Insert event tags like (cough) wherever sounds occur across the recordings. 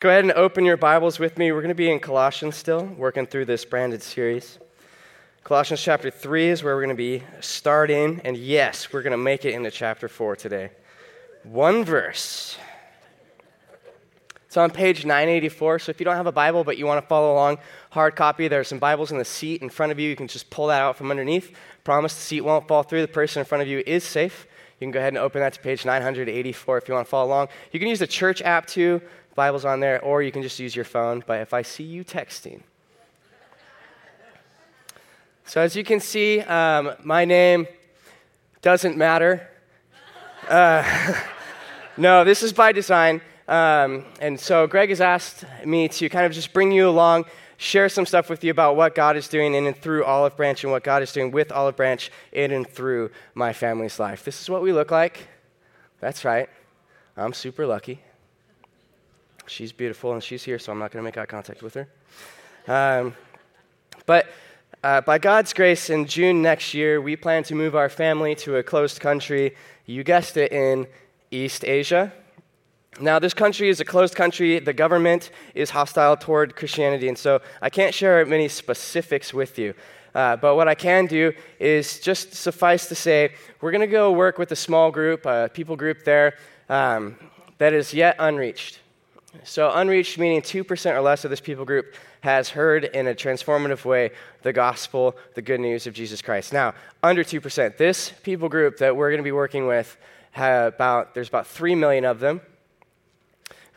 Go ahead and open your Bibles with me. We're going to be in Colossians still, working through this branded series. Colossians chapter 3 is where we're going to be starting, and yes, we're going to make it into chapter 4 today. One verse. It's on page 984, so if you don't have a Bible but you want to follow along, hard copy, there are some Bibles in the seat in front of you. You can just pull that out from underneath. Promise the seat won't fall through. The person in front of you is safe. You can go ahead and open that to page 984 if you want to follow along. You can use the church app too. Bible's on there, or you can just use your phone. But if I see you texting, so as you can see, um, my name doesn't matter. Uh, (laughs) no, this is by design. Um, and so Greg has asked me to kind of just bring you along, share some stuff with you about what God is doing in and through Olive Branch and what God is doing with Olive Branch in and through my family's life. This is what we look like. That's right. I'm super lucky. She's beautiful and she's here, so I'm not going to make eye contact with her. Um, but uh, by God's grace, in June next year, we plan to move our family to a closed country. You guessed it, in East Asia. Now, this country is a closed country. The government is hostile toward Christianity, and so I can't share many specifics with you. Uh, but what I can do is just suffice to say, we're going to go work with a small group, a people group there um, that is yet unreached. So, unreached meaning 2% or less of this people group has heard in a transformative way the gospel, the good news of Jesus Christ. Now, under 2%, this people group that we're going to be working with, about, there's about 3 million of them.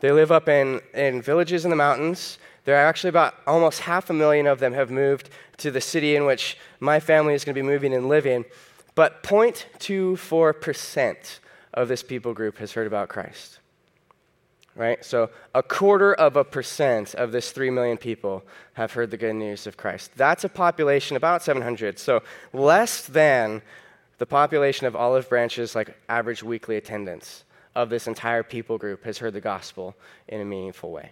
They live up in, in villages in the mountains. There are actually about almost half a million of them have moved to the city in which my family is going to be moving and living. But 0.24% of this people group has heard about Christ right? So a quarter of a percent of this 3 million people have heard the good news of Christ. That's a population about 700. So less than the population of Olive Branch's like average weekly attendance of this entire people group has heard the gospel in a meaningful way.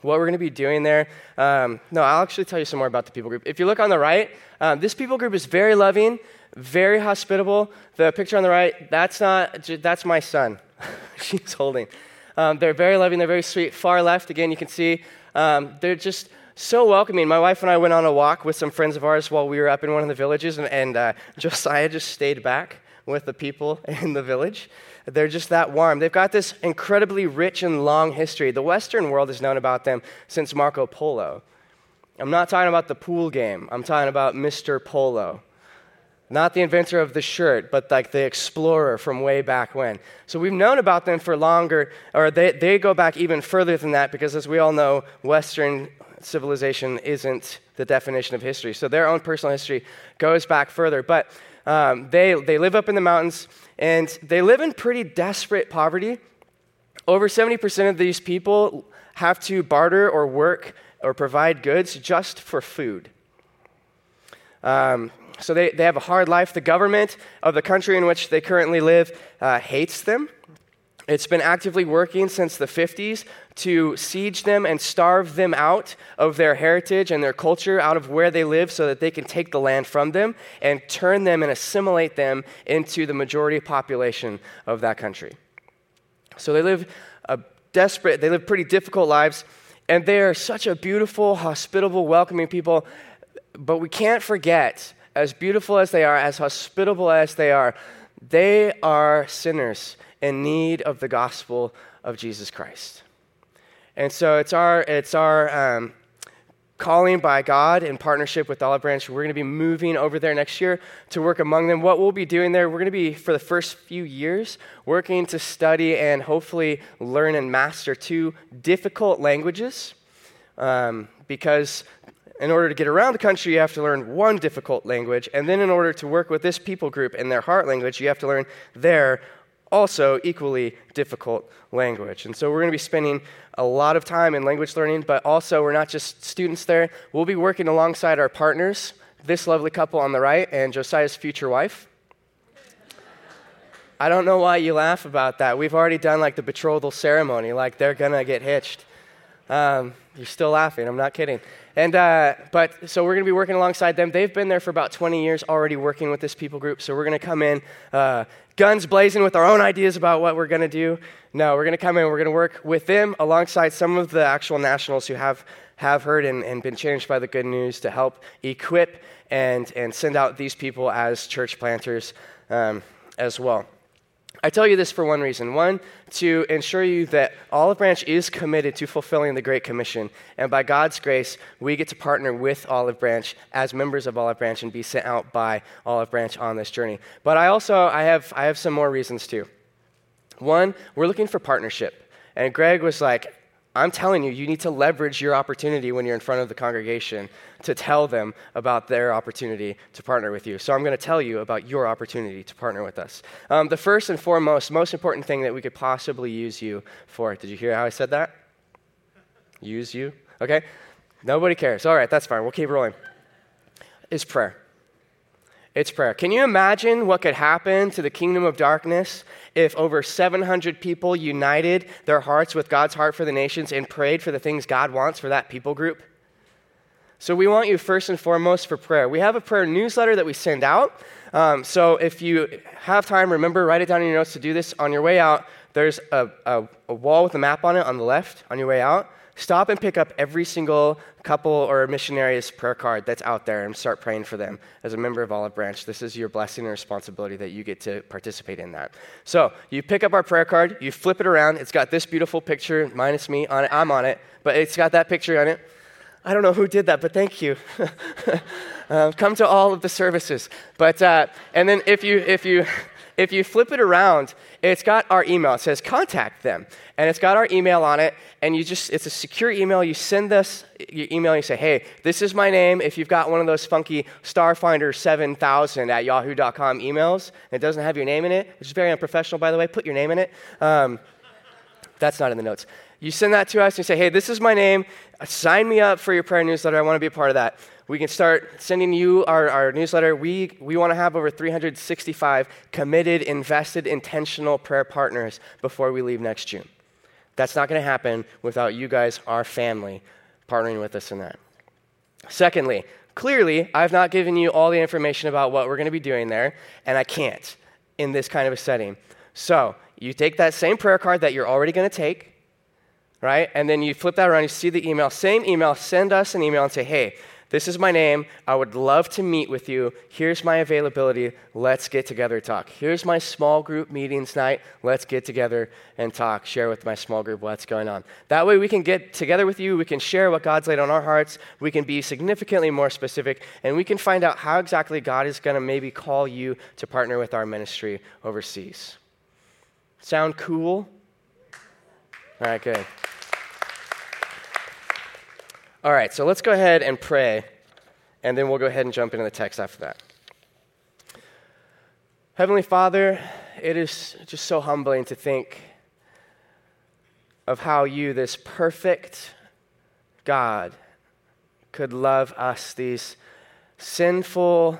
What we're going to be doing there, um, no, I'll actually tell you some more about the people group. If you look on the right, um, this people group is very loving, very hospitable. The picture on the right, that's not, that's my son. (laughs) She's holding. Um, they're very loving, they're very sweet. Far left, again, you can see um, they're just so welcoming. My wife and I went on a walk with some friends of ours while we were up in one of the villages, and, and uh, Josiah just stayed back with the people (laughs) in the village. They're just that warm. They've got this incredibly rich and long history. The Western world has known about them since Marco Polo. I'm not talking about the pool game, I'm talking about Mr. Polo. Not the inventor of the shirt, but like the explorer from way back when. So we've known about them for longer, or they, they go back even further than that because, as we all know, Western civilization isn't the definition of history. So their own personal history goes back further. But um, they, they live up in the mountains and they live in pretty desperate poverty. Over 70% of these people have to barter or work or provide goods just for food. Um, so they, they have a hard life. The government of the country in which they currently live uh, hates them. It's been actively working since the 50s to siege them and starve them out of their heritage and their culture, out of where they live, so that they can take the land from them and turn them and assimilate them into the majority population of that country. So they live a desperate, they live pretty difficult lives, and they are such a beautiful, hospitable, welcoming people. But we can't forget as beautiful as they are, as hospitable as they are, they are sinners in need of the gospel of Jesus Christ. And so it's our, it's our um, calling by God in partnership with Olive Branch. We're going to be moving over there next year to work among them. What we'll be doing there, we're going to be, for the first few years, working to study and hopefully learn and master two difficult languages. Um, because in order to get around the country, you have to learn one difficult language. And then, in order to work with this people group in their heart language, you have to learn their also equally difficult language. And so, we're going to be spending a lot of time in language learning, but also, we're not just students there. We'll be working alongside our partners, this lovely couple on the right, and Josiah's future wife. I don't know why you laugh about that. We've already done like the betrothal ceremony, like they're gonna get hitched. Um, you're still laughing. I'm not kidding. And uh, but so we're going to be working alongside them. They've been there for about 20 years already, working with this people group. So we're going to come in, uh, guns blazing, with our own ideas about what we're going to do. No, we're going to come in. We're going to work with them alongside some of the actual nationals who have have heard and, and been changed by the good news to help equip and and send out these people as church planters um, as well. I tell you this for one reason. One, to ensure you that Olive Branch is committed to fulfilling the Great Commission. And by God's grace, we get to partner with Olive Branch as members of Olive Branch and be sent out by Olive Branch on this journey. But I also I have, I have some more reasons too. One, we're looking for partnership. And Greg was like, I'm telling you, you need to leverage your opportunity when you're in front of the congregation to tell them about their opportunity to partner with you. So I'm going to tell you about your opportunity to partner with us. Um, the first and foremost, most important thing that we could possibly use you for, did you hear how I said that? Use you? Okay? Nobody cares. All right, that's fine. We'll keep rolling. Is prayer. It's prayer. Can you imagine what could happen to the kingdom of darkness if over 700 people united their hearts with God's heart for the nations and prayed for the things God wants for that people group? So, we want you first and foremost for prayer. We have a prayer newsletter that we send out. Um, so, if you have time, remember, write it down in your notes to do this. On your way out, there's a, a, a wall with a map on it on the left on your way out stop and pick up every single couple or missionary's prayer card that's out there and start praying for them as a member of Olive Branch. This is your blessing and responsibility that you get to participate in that. So you pick up our prayer card, you flip it around. It's got this beautiful picture, minus me on it. I'm on it, but it's got that picture on it. I don't know who did that, but thank you. uh, (laughs) come to all of the services. But uh, and then if you if you if you flip it around, it's got our email. It says contact them. And it's got our email on it. And you just, it's a secure email. You send this your email and you say, hey, this is my name. If you've got one of those funky Starfinder 7000 at yahoo.com emails, and it doesn't have your name in it, which is very unprofessional, by the way, put your name in it. Um, that's not in the notes. You send that to us and you say, hey, this is my name. Sign me up for your prayer newsletter. I want to be a part of that we can start sending you our, our newsletter. We, we want to have over 365 committed, invested, intentional prayer partners before we leave next June. That's not going to happen without you guys, our family, partnering with us in that. Secondly, clearly, I've not given you all the information about what we're going to be doing there, and I can't in this kind of a setting. So, you take that same prayer card that you're already going to take, right? And then you flip that around, you see the email, same email, send us an email and say, hey, this is my name. I would love to meet with you. Here's my availability. Let's get together and talk. Here's my small group meetings night. Let's get together and talk. Share with my small group what's going on. That way, we can get together with you. We can share what God's laid on our hearts. We can be significantly more specific, and we can find out how exactly God is going to maybe call you to partner with our ministry overseas. Sound cool? All right, good. All right, so let's go ahead and pray, and then we'll go ahead and jump into the text after that. Heavenly Father, it is just so humbling to think of how you, this perfect God, could love us, these sinful,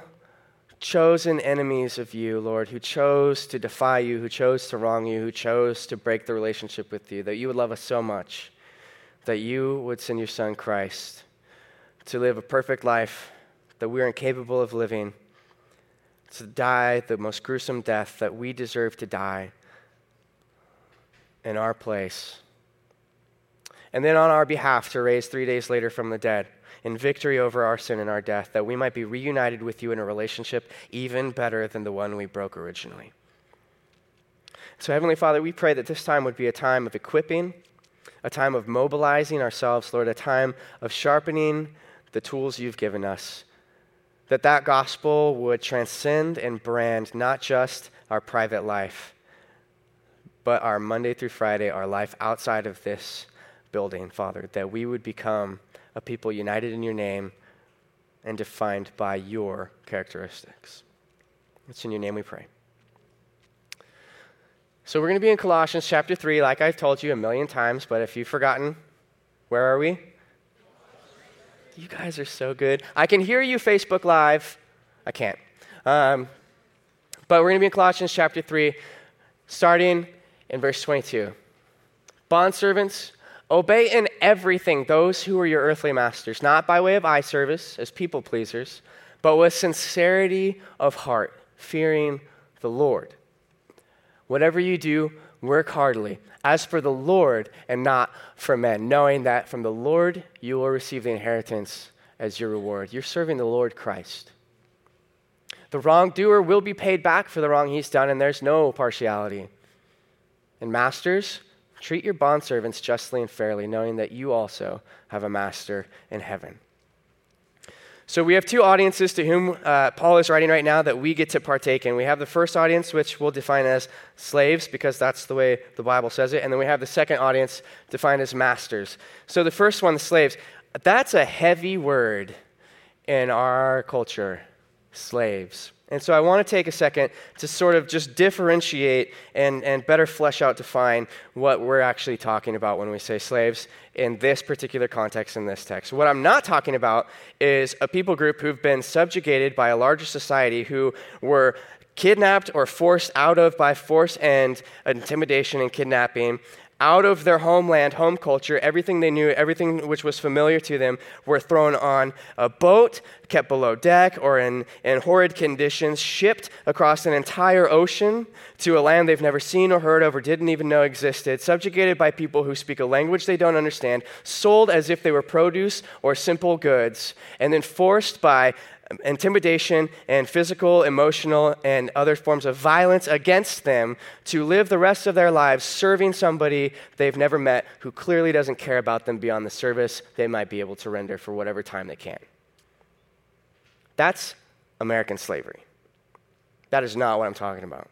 chosen enemies of you, Lord, who chose to defy you, who chose to wrong you, who chose to break the relationship with you, that you would love us so much that you would send your son Christ to live a perfect life that we're incapable of living, to die the most gruesome death that we deserve to die in our place. And then on our behalf to raise three days later from the dead in victory over our sin and our death, that we might be reunited with you in a relationship even better than the one we broke originally. So, Heavenly Father, we pray that this time would be a time of equipping a time of mobilizing ourselves, Lord, a time of sharpening the tools you've given us. That that gospel would transcend and brand not just our private life, but our Monday through Friday, our life outside of this building, Father, that we would become a people united in your name and defined by your characteristics. It's in your name we pray. So we're going to be in Colossians chapter 3, like I've told you a million times, but if you've forgotten, where are we? You guys are so good. I can hear you Facebook Live. I can't. Um, but we're going to be in Colossians chapter 3, starting in verse 22. Bondservants, Obey in everything those who are your earthly masters, not by way of eye service as people pleasers, but with sincerity of heart, fearing the Lord. Whatever you do, work heartily, as for the Lord and not for men, knowing that from the Lord you will receive the inheritance as your reward. You're serving the Lord Christ. The wrongdoer will be paid back for the wrong he's done, and there's no partiality. And masters, Treat your bondservants justly and fairly, knowing that you also have a master in heaven. So, we have two audiences to whom uh, Paul is writing right now that we get to partake in. We have the first audience, which we'll define as slaves, because that's the way the Bible says it. And then we have the second audience, defined as masters. So, the first one, the slaves, that's a heavy word in our culture slaves. And so I want to take a second to sort of just differentiate and, and better flesh out, define what we're actually talking about when we say slaves in this particular context in this text. What I'm not talking about is a people group who've been subjugated by a larger society who were kidnapped or forced out of by force and intimidation and kidnapping out of their homeland, home culture, everything they knew, everything which was familiar to them, were thrown on a boat, kept below deck, or in, in horrid conditions, shipped across an entire ocean to a land they've never seen or heard of or didn't even know existed, subjugated by people who speak a language they don't understand, sold as if they were produce or simple goods, and then forced by intimidation and physical, emotional, and other forms of violence against them to live the rest of their lives serving somebody they've never met who clearly doesn't care about them beyond the service they might be able to render for whatever time they can. That's American slavery. That is not what I'm talking about.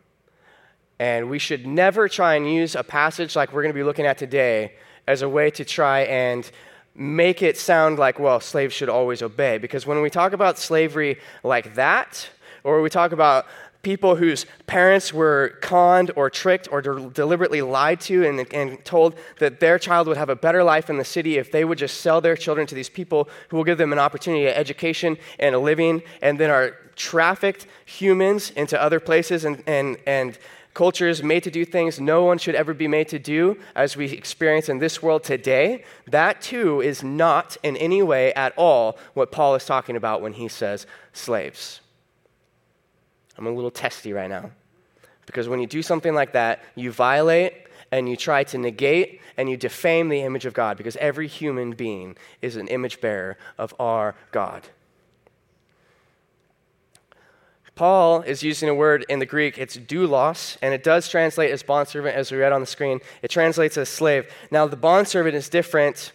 And we should never try and use a passage like we're going to be looking at today as a way to try and make it sound like, well, slaves should always obey. Because when we talk about slavery like that, or we talk about people whose parents were conned or tricked or de- deliberately lied to and, and told that their child would have a better life in the city if they would just sell their children to these people who will give them an opportunity, an education, and a living, and then are trafficked humans into other places and, and, and cultures made to do things no one should ever be made to do, as we experience in this world today, that too is not in any way at all what Paul is talking about when he says slaves. I'm a little testy right now. Because when you do something like that, you violate and you try to negate and you defame the image of God because every human being is an image bearer of our God. Paul is using a word in the Greek, it's doulos, and it does translate as bondservant, as we read on the screen. It translates as slave. Now, the bondservant is different.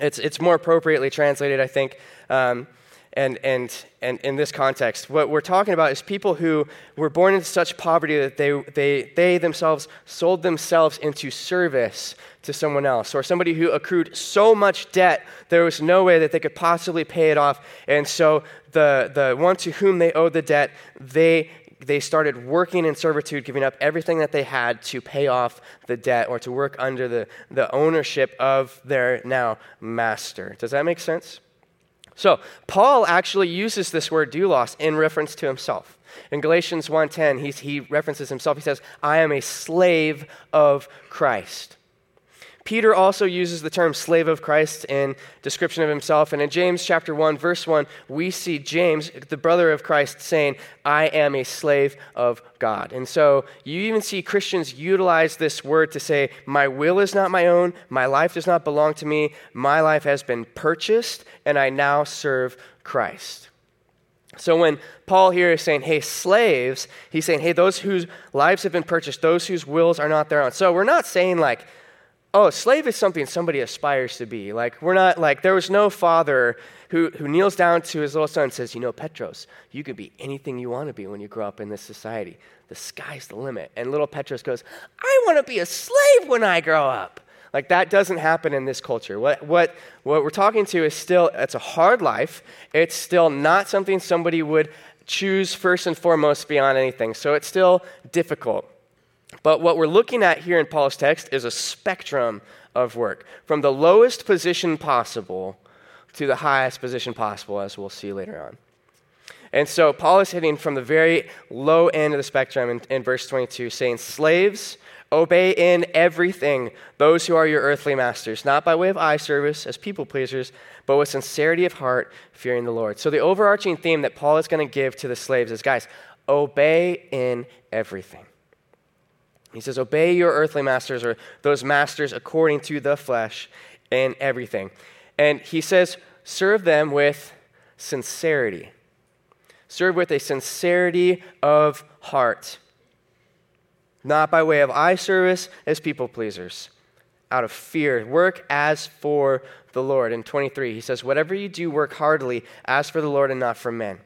It's, it's more appropriately translated, I think, um, and, and, and in this context. What we're talking about is people who were born into such poverty that they, they, they themselves sold themselves into service to someone else, or somebody who accrued so much debt there was no way that they could possibly pay it off. And so the, the one to whom they owed the debt, they, they started working in servitude, giving up everything that they had to pay off the debt or to work under the, the ownership of their now master. Does that make sense? So, Paul actually uses this word doulos in reference to himself. In Galatians 1:10, he references himself. He says, "I am a slave of Christ." Peter also uses the term slave of Christ in description of himself. And in James chapter 1, verse 1, we see James, the brother of Christ, saying, I am a slave of God. And so you even see Christians utilize this word to say, My will is not my own, my life does not belong to me, my life has been purchased, and I now serve Christ. So when Paul here is saying, hey, slaves, he's saying, hey, those whose lives have been purchased, those whose wills are not their own. So we're not saying like, oh, a slave is something somebody aspires to be. Like, we're not, like, there was no father who, who kneels down to his little son and says, you know, Petros, you could be anything you want to be when you grow up in this society. The sky's the limit. And little Petros goes, I want to be a slave when I grow up. Like, that doesn't happen in this culture. What, what, what we're talking to is still, it's a hard life. It's still not something somebody would choose first and foremost beyond anything. So it's still difficult. But what we're looking at here in Paul's text is a spectrum of work from the lowest position possible to the highest position possible, as we'll see later on. And so Paul is hitting from the very low end of the spectrum in, in verse 22, saying, Slaves, Obey in everything those who are your earthly masters, not by way of eye service as people pleasers, but with sincerity of heart, fearing the Lord. So, the overarching theme that Paul is going to give to the slaves is guys, obey in everything. He says, Obey your earthly masters or those masters according to the flesh in everything. And he says, Serve them with sincerity. Serve with a sincerity of heart, not by way of eye service as people pleasers, out of fear. Work as for the Lord. In 23, he says, Whatever you do, work heartily as for the Lord and not for men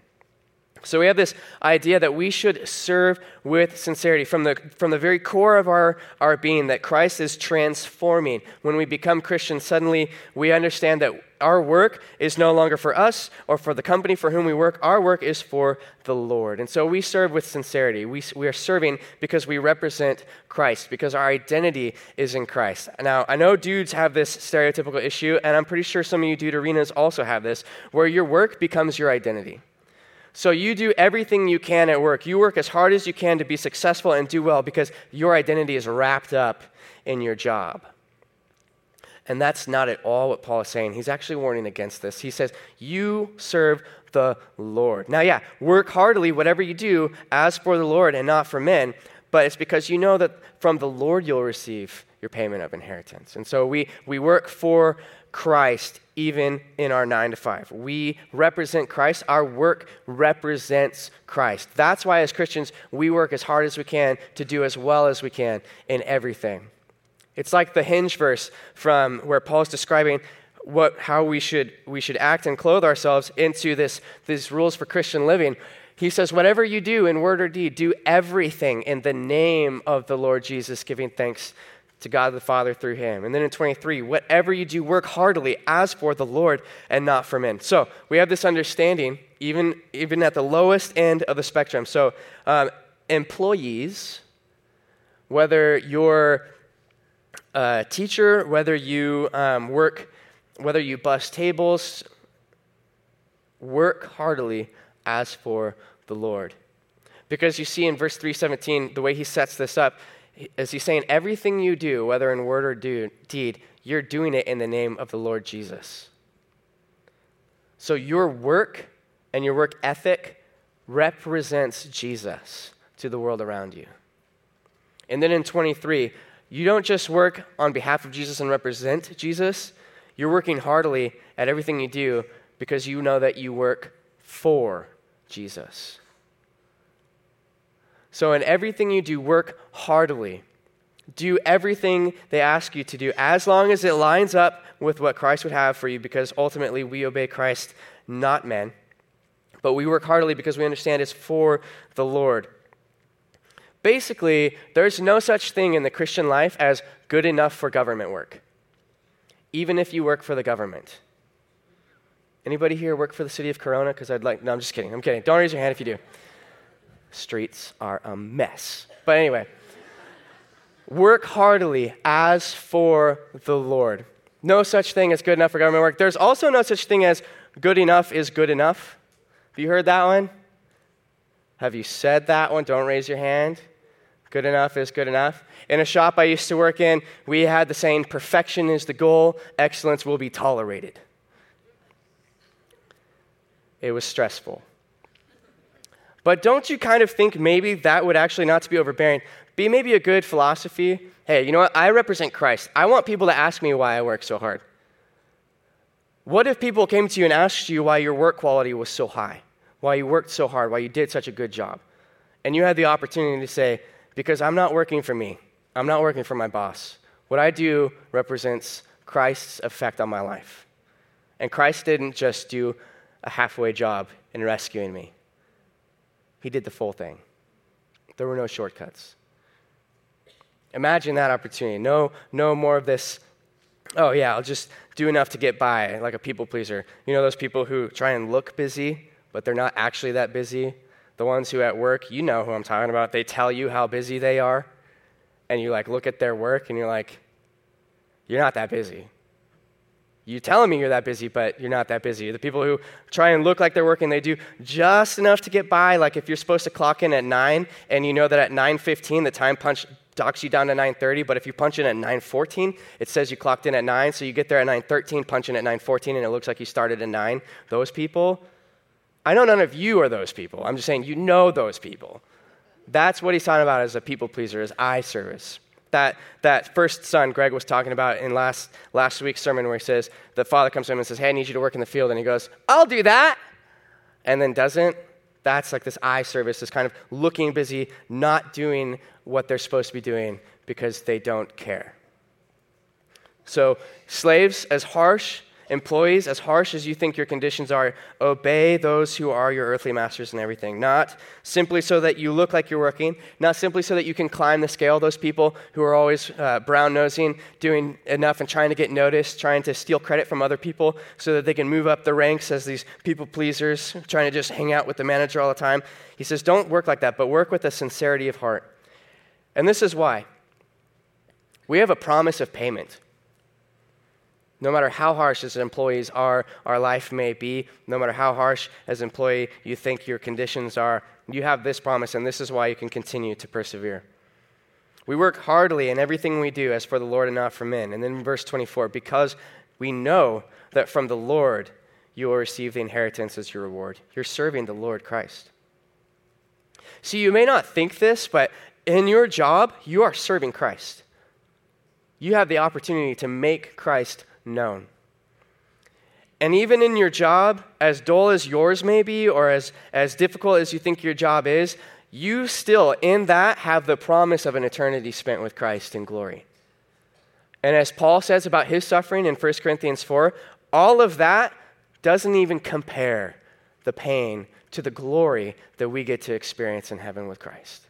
so we have this idea that we should serve with sincerity from the, from the very core of our, our being, that Christ is transforming. When we become Christians, suddenly we understand that our work is no longer for us or for the company for whom we work. Our work is for the Lord. And so we serve with sincerity. We, we are serving because we represent Christ, because our identity is in Christ. Now, I know dudes have this stereotypical issue, and I'm pretty sure some of you dude arenas also have this, where your work becomes your identity. So you do everything you can at work. You work as hard as you can to be successful and do well because your identity is wrapped up in your job. And that's not at all what Paul is saying. He's actually warning against this. He says, You serve the Lord. Now, yeah, work heartily, whatever you do, as for the Lord and not for men, but it's because you know that from the Lord you'll receive your payment of inheritance. And so we, we work for Christ even in our nine to five. We represent Christ. Our work represents Christ. That's why, as Christians, we work as hard as we can to do as well as we can in everything. It's like the hinge verse from where Paul's describing what, how we should, we should act and clothe ourselves into this, these rules for Christian living. He says, Whatever you do in word or deed, do everything in the name of the Lord Jesus, giving thanks to God the Father through him. And then in 23, whatever you do, work heartily as for the Lord and not for men. So we have this understanding, even, even at the lowest end of the spectrum. So um, employees, whether you're a teacher, whether you um, work, whether you bus tables, work heartily as for the Lord. Because you see in verse 317, the way he sets this up, is he's saying everything you do, whether in word or do, deed, you're doing it in the name of the Lord Jesus. So your work and your work ethic represents Jesus to the world around you. And then in 23, you don't just work on behalf of Jesus and represent Jesus, you're working heartily at everything you do because you know that you work for Jesus. So, in everything you do, work heartily. Do everything they ask you to do, as long as it lines up with what Christ would have for you, because ultimately we obey Christ, not men. But we work heartily because we understand it's for the Lord. Basically, there's no such thing in the Christian life as good enough for government work, even if you work for the government. Anybody here work for the city of Corona? Because I'd like, no, I'm just kidding. I'm kidding. Don't raise your hand if you do streets are a mess. But anyway, work heartily as for the Lord. No such thing as good enough for government work. There's also no such thing as good enough is good enough. Have you heard that one? Have you said that one? Don't raise your hand. Good enough is good enough. In a shop I used to work in, we had the saying perfection is the goal, excellence will be tolerated. It was stressful. But don't you kind of think maybe that would actually not to be overbearing, be maybe a good philosophy? Hey, you know what? I represent Christ. I want people to ask me why I work so hard. What if people came to you and asked you why your work quality was so high, why you worked so hard, why you did such a good job? And you had the opportunity to say, because I'm not working for me, I'm not working for my boss. What I do represents Christ's effect on my life. And Christ didn't just do a halfway job in rescuing me. He did the full thing. There were no shortcuts. Imagine that opportunity. No, no more of this, oh, yeah, I'll just do enough to get by, like a people pleaser. You know, those people who try and look busy, but they're not actually that busy? The ones who at work, you know who I'm talking about, they tell you how busy they are, and you like look at their work and you're like, you're not that busy. You telling me you're that busy, but you're not that busy. The people who try and look like they're working, they do just enough to get by. Like if you're supposed to clock in at 9 and you know that at 9:15 the time punch docks you down to 9.30 but if you punch in at 9.14 it says you clocked in at 9 so you get there at 9.13 punch in at 9.14 and it looks like you started at 9 those people i know none of you are those people i'm just saying you know those people that's what he's talking about as a people pleaser as eye service that, that first son greg was talking about in last, last week's sermon where he says the father comes to him and says hey i need you to work in the field. And he goes i'll do that. And then doesn't? That's like this eye service, this kind of looking busy, not doing what they're supposed to be doing because they don't care. So, slaves, as harsh, employees, as harsh as you think your conditions are, obey those who are your earthly masters and everything. Not simply so that you look like you're working, not simply so that you can climb the scale, those people who are always uh, brown nosing, doing enough and trying to get noticed, trying to steal credit from other people so that they can move up the ranks as these people pleasers, trying to just hang out with the manager all the time. He says, don't work like that, but work with a sincerity of heart. And this is why. We have a promise of payment. No matter how harsh as employees are, our life may be, no matter how harsh as employee you think your conditions are, you have this promise, and this is why you can continue to persevere. We work heartily in everything we do as for the Lord and not for men. And then in verse 24, because we know that from the Lord you will receive the inheritance as your reward. You're serving the Lord Christ. See, you may not think this, but in your job, you are serving Christ. You have the opportunity to make Christ known. And even in your job, as dull as yours may be, or as, as difficult as you think your job is, you still, in that, have the promise of an eternity spent with Christ in glory. And as Paul says about his suffering in 1 Corinthians 4, all of that doesn't even compare the pain to the glory that we get to experience in heaven with Christ.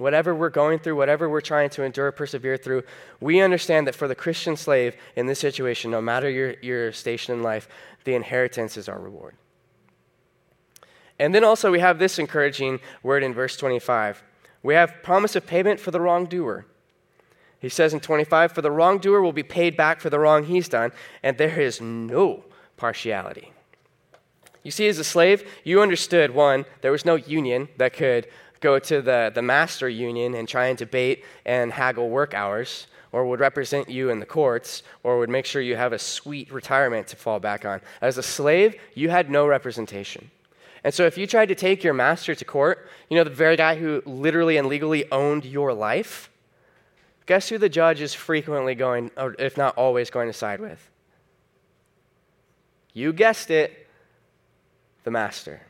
Whatever we're going through, whatever we're trying to endure, persevere through, we understand that for the Christian slave in this situation, no matter your, your station in life, the inheritance is our reward. And then also we have this encouraging word in verse 25. We have promise of payment for the wrongdoer. He says in 25, For the wrongdoer will be paid back for the wrong he's done, and there is no partiality. You see, as a slave, you understood one, there was no union that could go to the, the master union and try and debate and haggle work hours, or would represent you in the courts, or would make sure you have a sweet retirement to fall back on. As a slave, you had no representation. And so if you tried to take your master to court, you know, the very guy who literally and legally owned your life, guess who the judge is frequently going, or if not always, going to side with? You guessed it, the master.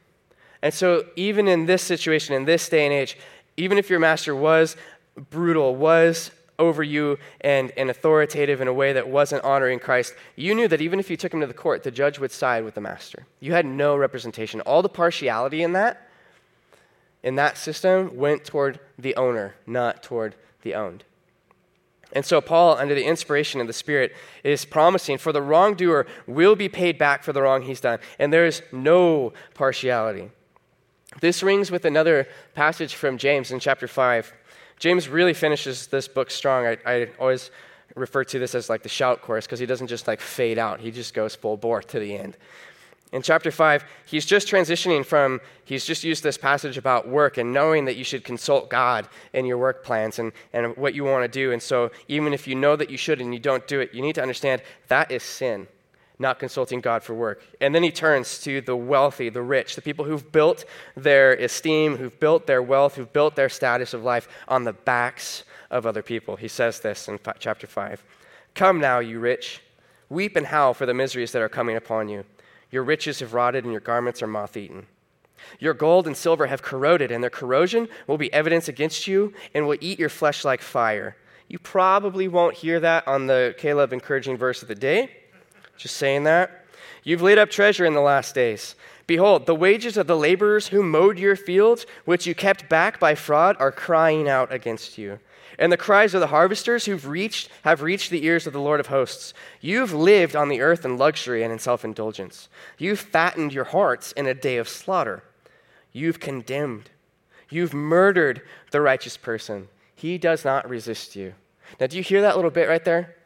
And so, even in this situation, in this day and age, even if your master was brutal, was over you and, and authoritative in a way that wasn't honoring Christ, you knew that even if you took him to the court, the judge would side with the master. You had no representation. All the partiality in that, in that system, went toward the owner, not toward the owned. And so, Paul, under the inspiration of the Spirit, is promising for the wrongdoer will be paid back for the wrong he's done. And there is no partiality. This rings with another passage from James in chapter 5. James really finishes this book strong. I, I always refer to this as like the shout chorus because he doesn't just like fade out, he just goes full bore to the end. In chapter 5, he's just transitioning from, he's just used this passage about work and knowing that you should consult God in your work plans and, and what you want to do. And so, even if you know that you should and you don't do it, you need to understand that is sin not consulting God for work. And then he turns to the wealthy, the rich, the people who've built their esteem, who've built their wealth, who've built their status of life on the backs of other people. He says this in chapter 5 Come now, you rich, weep and howl for the miseries that are coming upon you. Your riches have rotted, and your garments are moth eaten. Your gold and silver have corroded, and their corrosion will be evidence against you and will eat your flesh like fire. You probably won't hear that on the K-LOVE encouraging verse of the day just saying that. You've laid up treasure in the last days. Behold, the wages of the laborers who mowed your fields, which you kept back by fraud, are crying out against you. And the cries of the harvesters who've reached have reached the ears of the Lord of hosts. You've lived on the earth in luxury and in self-indulgence. You've fattened your hearts in a day of slaughter. You've condemned. You've murdered the righteous person. He does not resist you. Now, do you hear that little bit right there?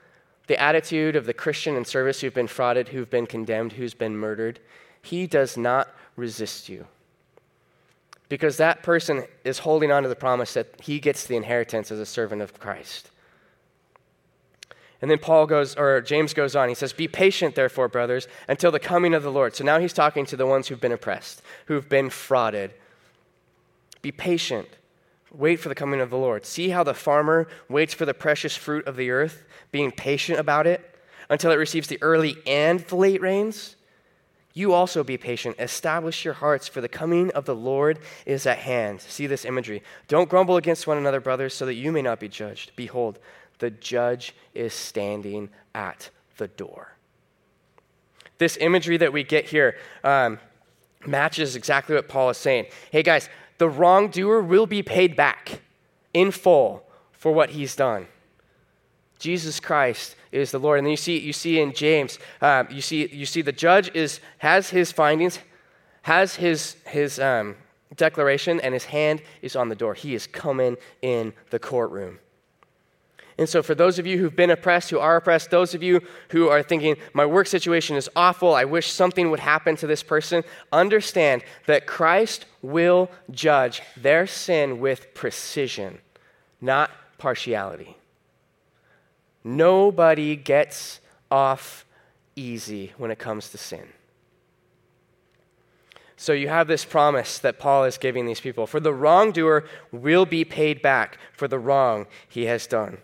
The attitude of the Christian in service who've been frauded, who've been condemned, who's been murdered. He does not resist you. because that person is holding on to the promise that he gets the inheritance as a servant of Christ. And then Paul goes, or James goes on. He says, Be patient, therefore, brothers, until the coming of the Lord. So now he's talking to the ones who've been oppressed, who've been frauded. Be patient. Wait for the coming of the Lord. See how the farmer waits for the precious fruit of the earth, being patient about it until it receives the early and the late rains? You also be patient. Establish your hearts, for the coming of the Lord is at hand. See this imagery. Don't grumble against one another, brothers, so that you may not be judged. Behold, the judge is standing at the door. This imagery that we get here um, matches exactly what Paul is saying. Hey, guys, the wrongdoer will be paid back in full for what he's done. Jesus Christ is the Lord. And then you see, you see in James, uh, you, see, you see the judge is, has his findings, has his, his um, declaration, and his hand is on the door. He is coming in the courtroom. And so, for those of you who've been oppressed, who are oppressed, those of you who are thinking, my work situation is awful, I wish something would happen to this person, understand that Christ will judge their sin with precision, not partiality. Nobody gets off easy when it comes to sin. So you have this promise that Paul is giving these people. For the wrongdoer will be paid back for the wrong he has done.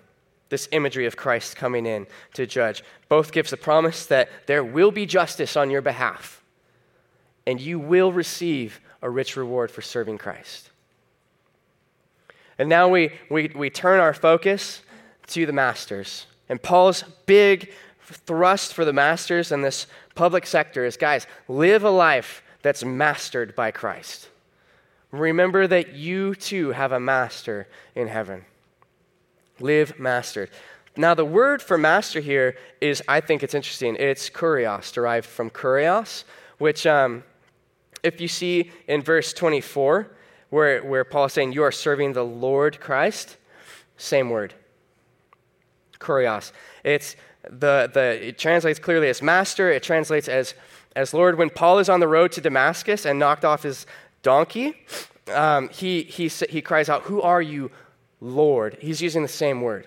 This imagery of Christ coming in to judge both gives the promise that there will be justice on your behalf, and you will receive a rich reward for serving Christ. And now we, we, we turn our focus to the masters. And Paul's big thrust for the masters in this public sector is guys, live a life that's mastered by Christ. Remember that you too have a master in heaven. Live mastered. Now, the word for master here is, I think it's interesting. It's kurios, derived from kurios, which, um, if you see in verse 24, where, where Paul is saying, You are serving the Lord Christ, same word kurios. It's the, the, it translates clearly as master, it translates as, as Lord. When Paul is on the road to Damascus and knocked off his donkey, um, he, he, he cries out, Who are you, Lord? He's using the same word.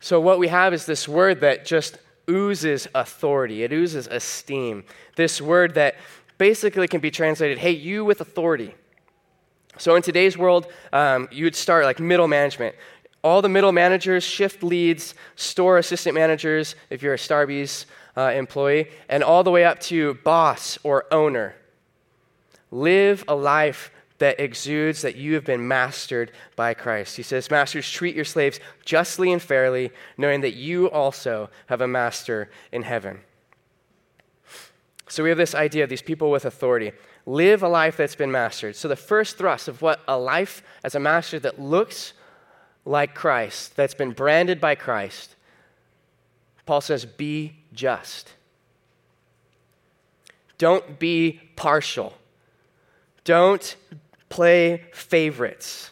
So, what we have is this word that just oozes authority, it oozes esteem. This word that basically can be translated, Hey, you with authority. So, in today's world, um, you would start like middle management all the middle managers, shift leads, store assistant managers, if you're a Starbucks uh, employee, and all the way up to boss or owner. Live a life that exudes that you have been mastered by Christ. He says, Masters, treat your slaves justly and fairly, knowing that you also have a master in heaven. So we have this idea of these people with authority. Live a life that's been mastered. So the first thrust of what a life as a master that looks like Christ, that's been branded by Christ, Paul says, be just. Don't be partial. Don't play favorites.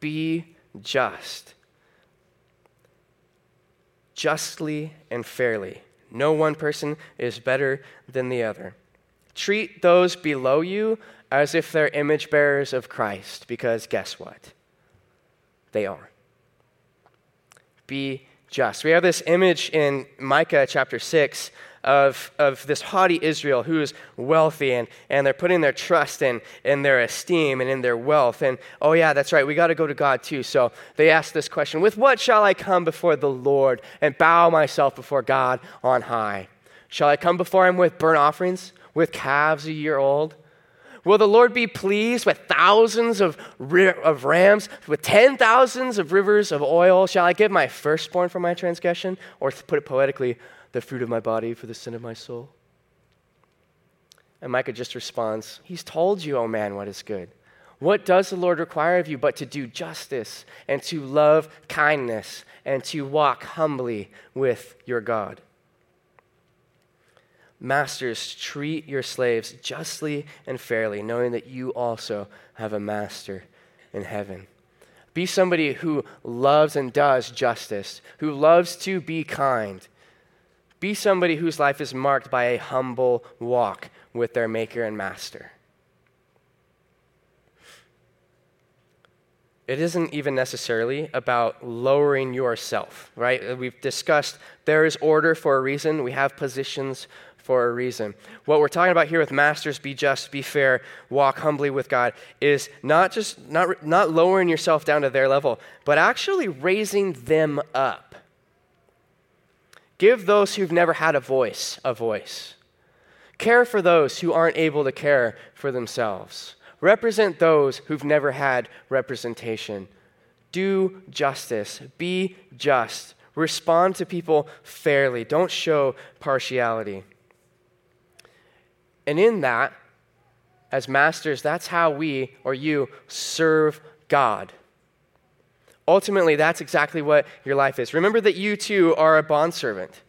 Be just. Justly and fairly. No one person is better than the other. Treat those below you as if they're image bearers of Christ, because guess what? they are. Be just. We have this image in Micah chapter 6 of, of this haughty Israel who is wealthy and, and they're putting their trust in, in their esteem and in their wealth. And oh, yeah, that's right, we got to go to God too. So they ask this question With what shall I come before the Lord and bow myself before God on high? Shall I come before him with burnt offerings, with calves a year old? Will the Lord be pleased with thousands of, of rams, with ten thousands of rivers of oil? Shall I give my firstborn for my transgression? Or to put it poetically, the fruit of my body for the sin of my soul? And Micah just responds, He's told you, O oh man, what is good. What does the Lord require of you but to do justice and to love kindness and to walk humbly with your God? Masters, treat your slaves justly and fairly, knowing that you also have a master in heaven. Be somebody who loves and does justice, who loves to be kind. Be somebody whose life is marked by a humble walk with their Maker and Master. it isn't even necessarily about lowering yourself, right? We've discussed there is order for a reason, we have positions for a reason. What we're talking about here with masters, be just, be fair, walk humbly with God, is not just not, not lowering yourself down to their level, but actually raising them up. Give those who've never had a voice a voice. Care for those who aren't able to care for themselves. Represent those who've never had representation. Do justice. Be just. Respond to people fairly. Don't show partiality. And in that, as masters, that's how we or you serve God. Ultimately, that's exactly what your life is. Remember that you too are a bondservant.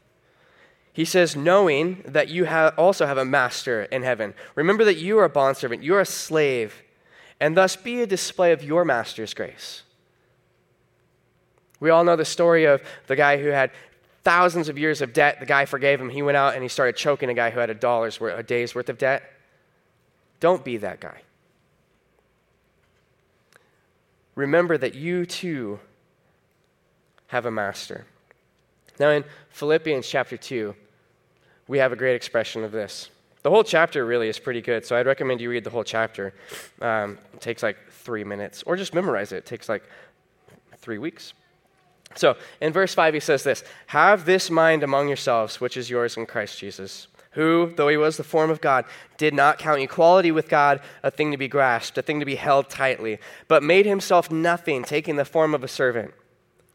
He says, knowing that you have also have a master in heaven. Remember that you are a bondservant, you're a slave, and thus be a display of your master's grace. We all know the story of the guy who had thousands of years of debt. The guy forgave him. He went out and he started choking a guy who had a dollar's worth, a day's worth of debt. Don't be that guy. Remember that you too have a master. Now, in Philippians chapter 2, we have a great expression of this. The whole chapter really is pretty good, so I'd recommend you read the whole chapter. Um, it takes like three minutes, or just memorize it. It takes like three weeks. So in verse 5, he says this Have this mind among yourselves, which is yours in Christ Jesus, who, though he was the form of God, did not count equality with God a thing to be grasped, a thing to be held tightly, but made himself nothing, taking the form of a servant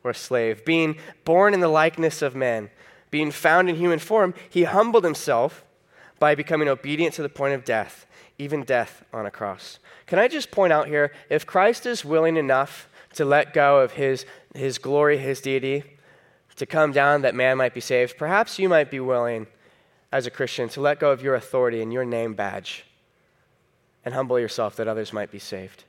or a slave. Being born in the likeness of men, being found in human form, he humbled himself by becoming obedient to the point of death, even death on a cross. Can I just point out here if Christ is willing enough to let go of his his glory, his deity, to come down that man might be saved, perhaps you might be willing, as a Christian, to let go of your authority and your name badge and humble yourself that others might be saved.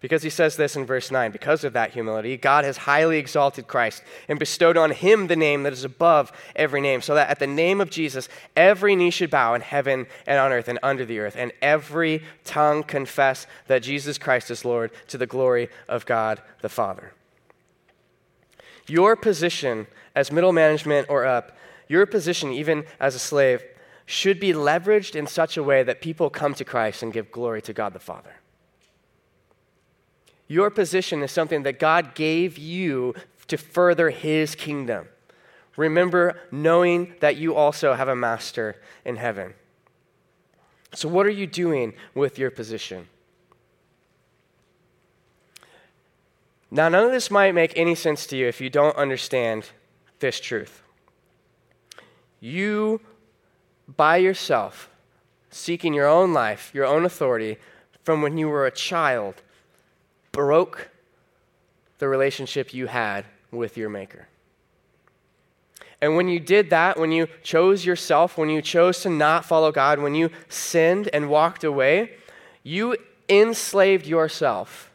Because he says this in verse 9 because of that humility, God has highly exalted Christ and bestowed on him the name that is above every name, so that at the name of Jesus, every knee should bow in heaven and on earth and under the earth, and every tongue confess that Jesus Christ is Lord to the glory of God the Father. Your position as middle management or up, your position even as a slave, should be leveraged in such a way that people come to Christ and give glory to God the Father. Your position is something that God gave you to further His kingdom. Remember knowing that you also have a master in heaven. So, what are you doing with your position? Now, none of this might make any sense to you if you don't understand this truth. You, by yourself, seeking your own life, your own authority, from when you were a child, broke the relationship you had with your Maker. And when you did that, when you chose yourself, when you chose to not follow God, when you sinned and walked away, you enslaved yourself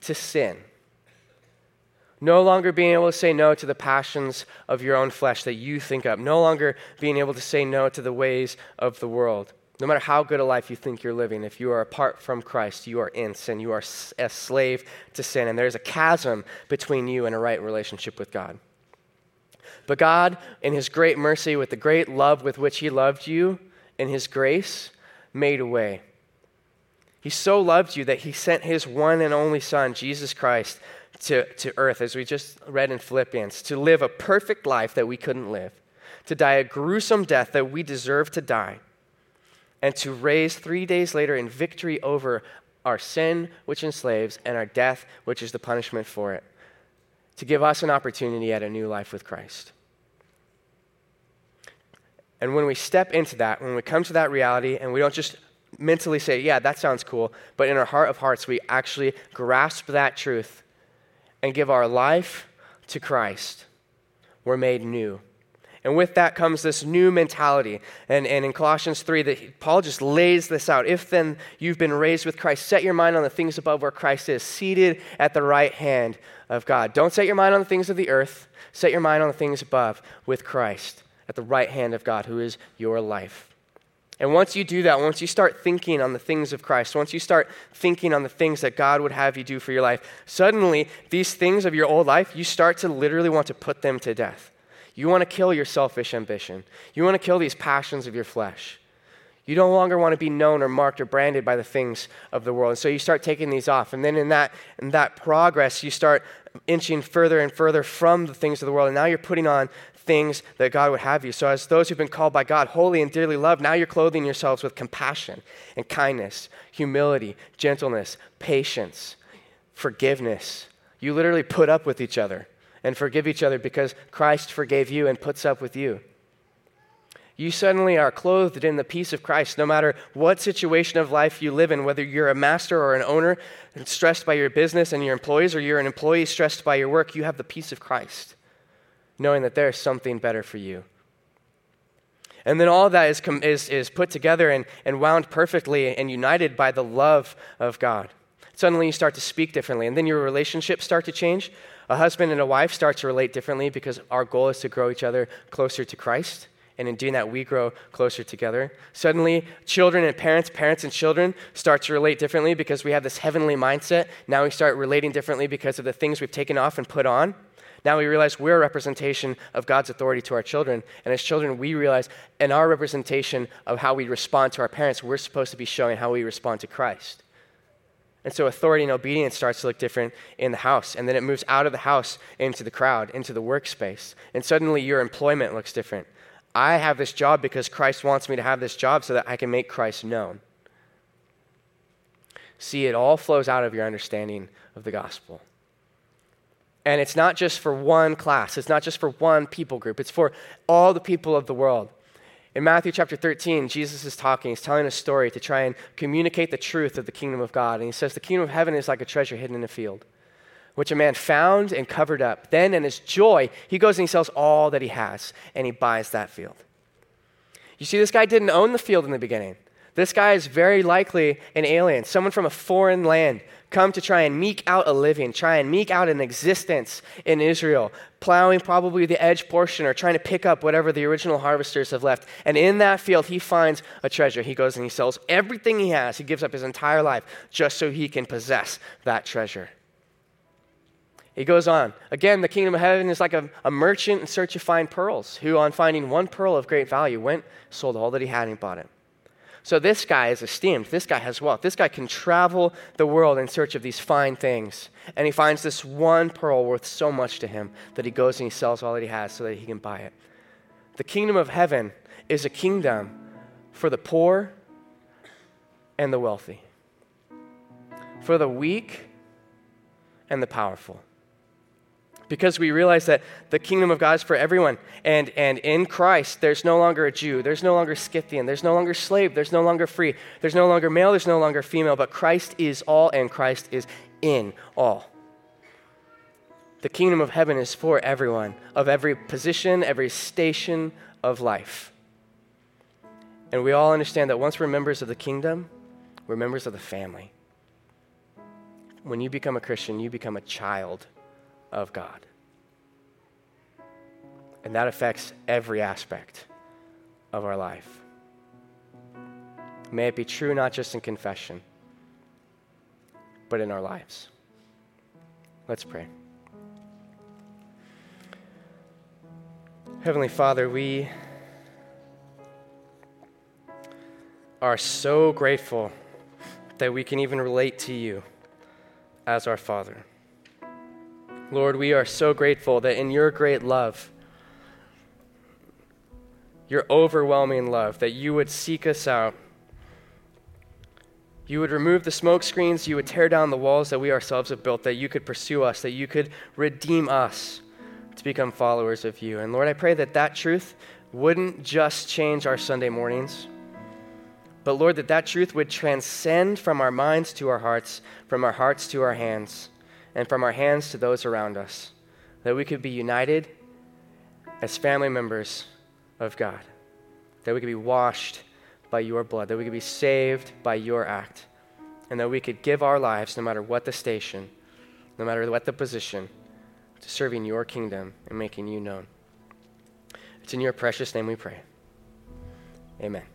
to sin no longer being able to say no to the passions of your own flesh that you think up, no longer being able to say no to the ways of the world. No matter how good a life you think you're living, if you are apart from Christ, you are in sin. You are a slave to sin, and there's a chasm between you and a right relationship with God. But God, in His great mercy, with the great love with which He loved you, in His grace, made a way. He so loved you that He sent His one and only Son, Jesus Christ, to, to earth, as we just read in Philippians, to live a perfect life that we couldn't live, to die a gruesome death that we deserve to die, and to raise three days later in victory over our sin, which enslaves, and our death, which is the punishment for it, to give us an opportunity at a new life with Christ. And when we step into that, when we come to that reality, and we don't just mentally say, yeah, that sounds cool, but in our heart of hearts, we actually grasp that truth and give our life to Christ, we're made new. And with that comes this new mentality. And, and in Colossians 3, that Paul just lays this out. If then you've been raised with Christ, set your mind on the things above where Christ is, seated at the right hand of God. Don't set your mind on the things of the earth, set your mind on the things above with Christ at the right hand of God, who is your life. And once you do that, once you start thinking on the things of Christ, once you start thinking on the things that God would have you do for your life, suddenly these things of your old life, you start to literally want to put them to death. You want to kill your selfish ambition. You want to kill these passions of your flesh. You no longer want to be known or marked or branded by the things of the world. And so you start taking these off. And then in that, in that progress, you start inching further and further from the things of the world. And now you're putting on things that God would have you. So, as those who've been called by God, holy and dearly loved, now you're clothing yourselves with compassion and kindness, humility, gentleness, patience, forgiveness. You literally put up with each other and forgive each other because Christ forgave you and puts up with you. You suddenly are clothed in the peace of Christ no matter what situation of life you live in, whether you're a master or an owner stressed by your business and your employees, or you're an employee stressed by your work, you have the peace of Christ knowing that there's something better for you. And then all that is, is, is put together and, and wound perfectly and united by the love of God. Suddenly you start to speak differently, and then your relationships start to change. A husband and a wife start to relate differently because our goal is to grow each other closer to Christ. And in doing that, we grow closer together. Suddenly, children and parents, parents and children start to relate differently because we have this heavenly mindset. Now we start relating differently because of the things we've taken off and put on. Now we realize we're a representation of God's authority to our children. And as children, we realize in our representation of how we respond to our parents, we're supposed to be showing how we respond to Christ. And so authority and obedience starts to look different in the house. And then it moves out of the house into the crowd, into the workspace. And suddenly your employment looks different. I have this job because Christ wants me to have this job so that I can make Christ known. See, it all flows out of your understanding of the gospel. And it's not just for one class, it's not just for one people group, it's for all the people of the world. In Matthew chapter 13, Jesus is talking. He's telling a story to try and communicate the truth of the kingdom of God. And he says, The kingdom of heaven is like a treasure hidden in a field, which a man found and covered up. Then, in his joy, he goes and he sells all that he has and he buys that field. You see, this guy didn't own the field in the beginning. This guy is very likely an alien, someone from a foreign land come to try and meek out a living, try and meek out an existence in Israel, plowing probably the edge portion or trying to pick up whatever the original harvesters have left. And in that field, he finds a treasure. He goes and he sells everything he has. He gives up his entire life just so he can possess that treasure. He goes on. Again, the kingdom of heaven is like a, a merchant in search of fine pearls, who, on finding one pearl of great value, went, sold all that he had, and bought it. So this guy is esteemed. This guy has wealth. This guy can travel the world in search of these fine things. And he finds this one pearl worth so much to him that he goes and he sells all that he has so that he can buy it. The kingdom of heaven is a kingdom for the poor and the wealthy, for the weak and the powerful because we realize that the kingdom of God is for everyone. And, and in Christ, there's no longer a Jew, there's no longer Scythian, there's no longer slave, there's no longer free, there's no longer male, there's no longer female, but Christ is all and Christ is in all. The kingdom of heaven is for everyone, of every position, every station of life. And we all understand that once we're members of the kingdom, we're members of the family. When you become a Christian, you become a child of God. And that affects every aspect of our life. May it be true not just in confession, but in our lives. Let's pray. Heavenly Father, we are so grateful that we can even relate to you as our Father. Lord, we are so grateful that in your great love, your overwhelming love, that you would seek us out. You would remove the smoke screens, you would tear down the walls that we ourselves have built, that you could pursue us, that you could redeem us to become followers of you. And Lord, I pray that that truth wouldn't just change our Sunday mornings, but Lord, that that truth would transcend from our minds to our hearts, from our hearts to our hands and from our hands to those around us, that we could be united as family members of God, that we could be washed by your blood, that we could be saved by your act, and that we could give our lives, no matter what the station, no matter what the position, to serving your kingdom and making you known. It's in your precious name we pray. Amen.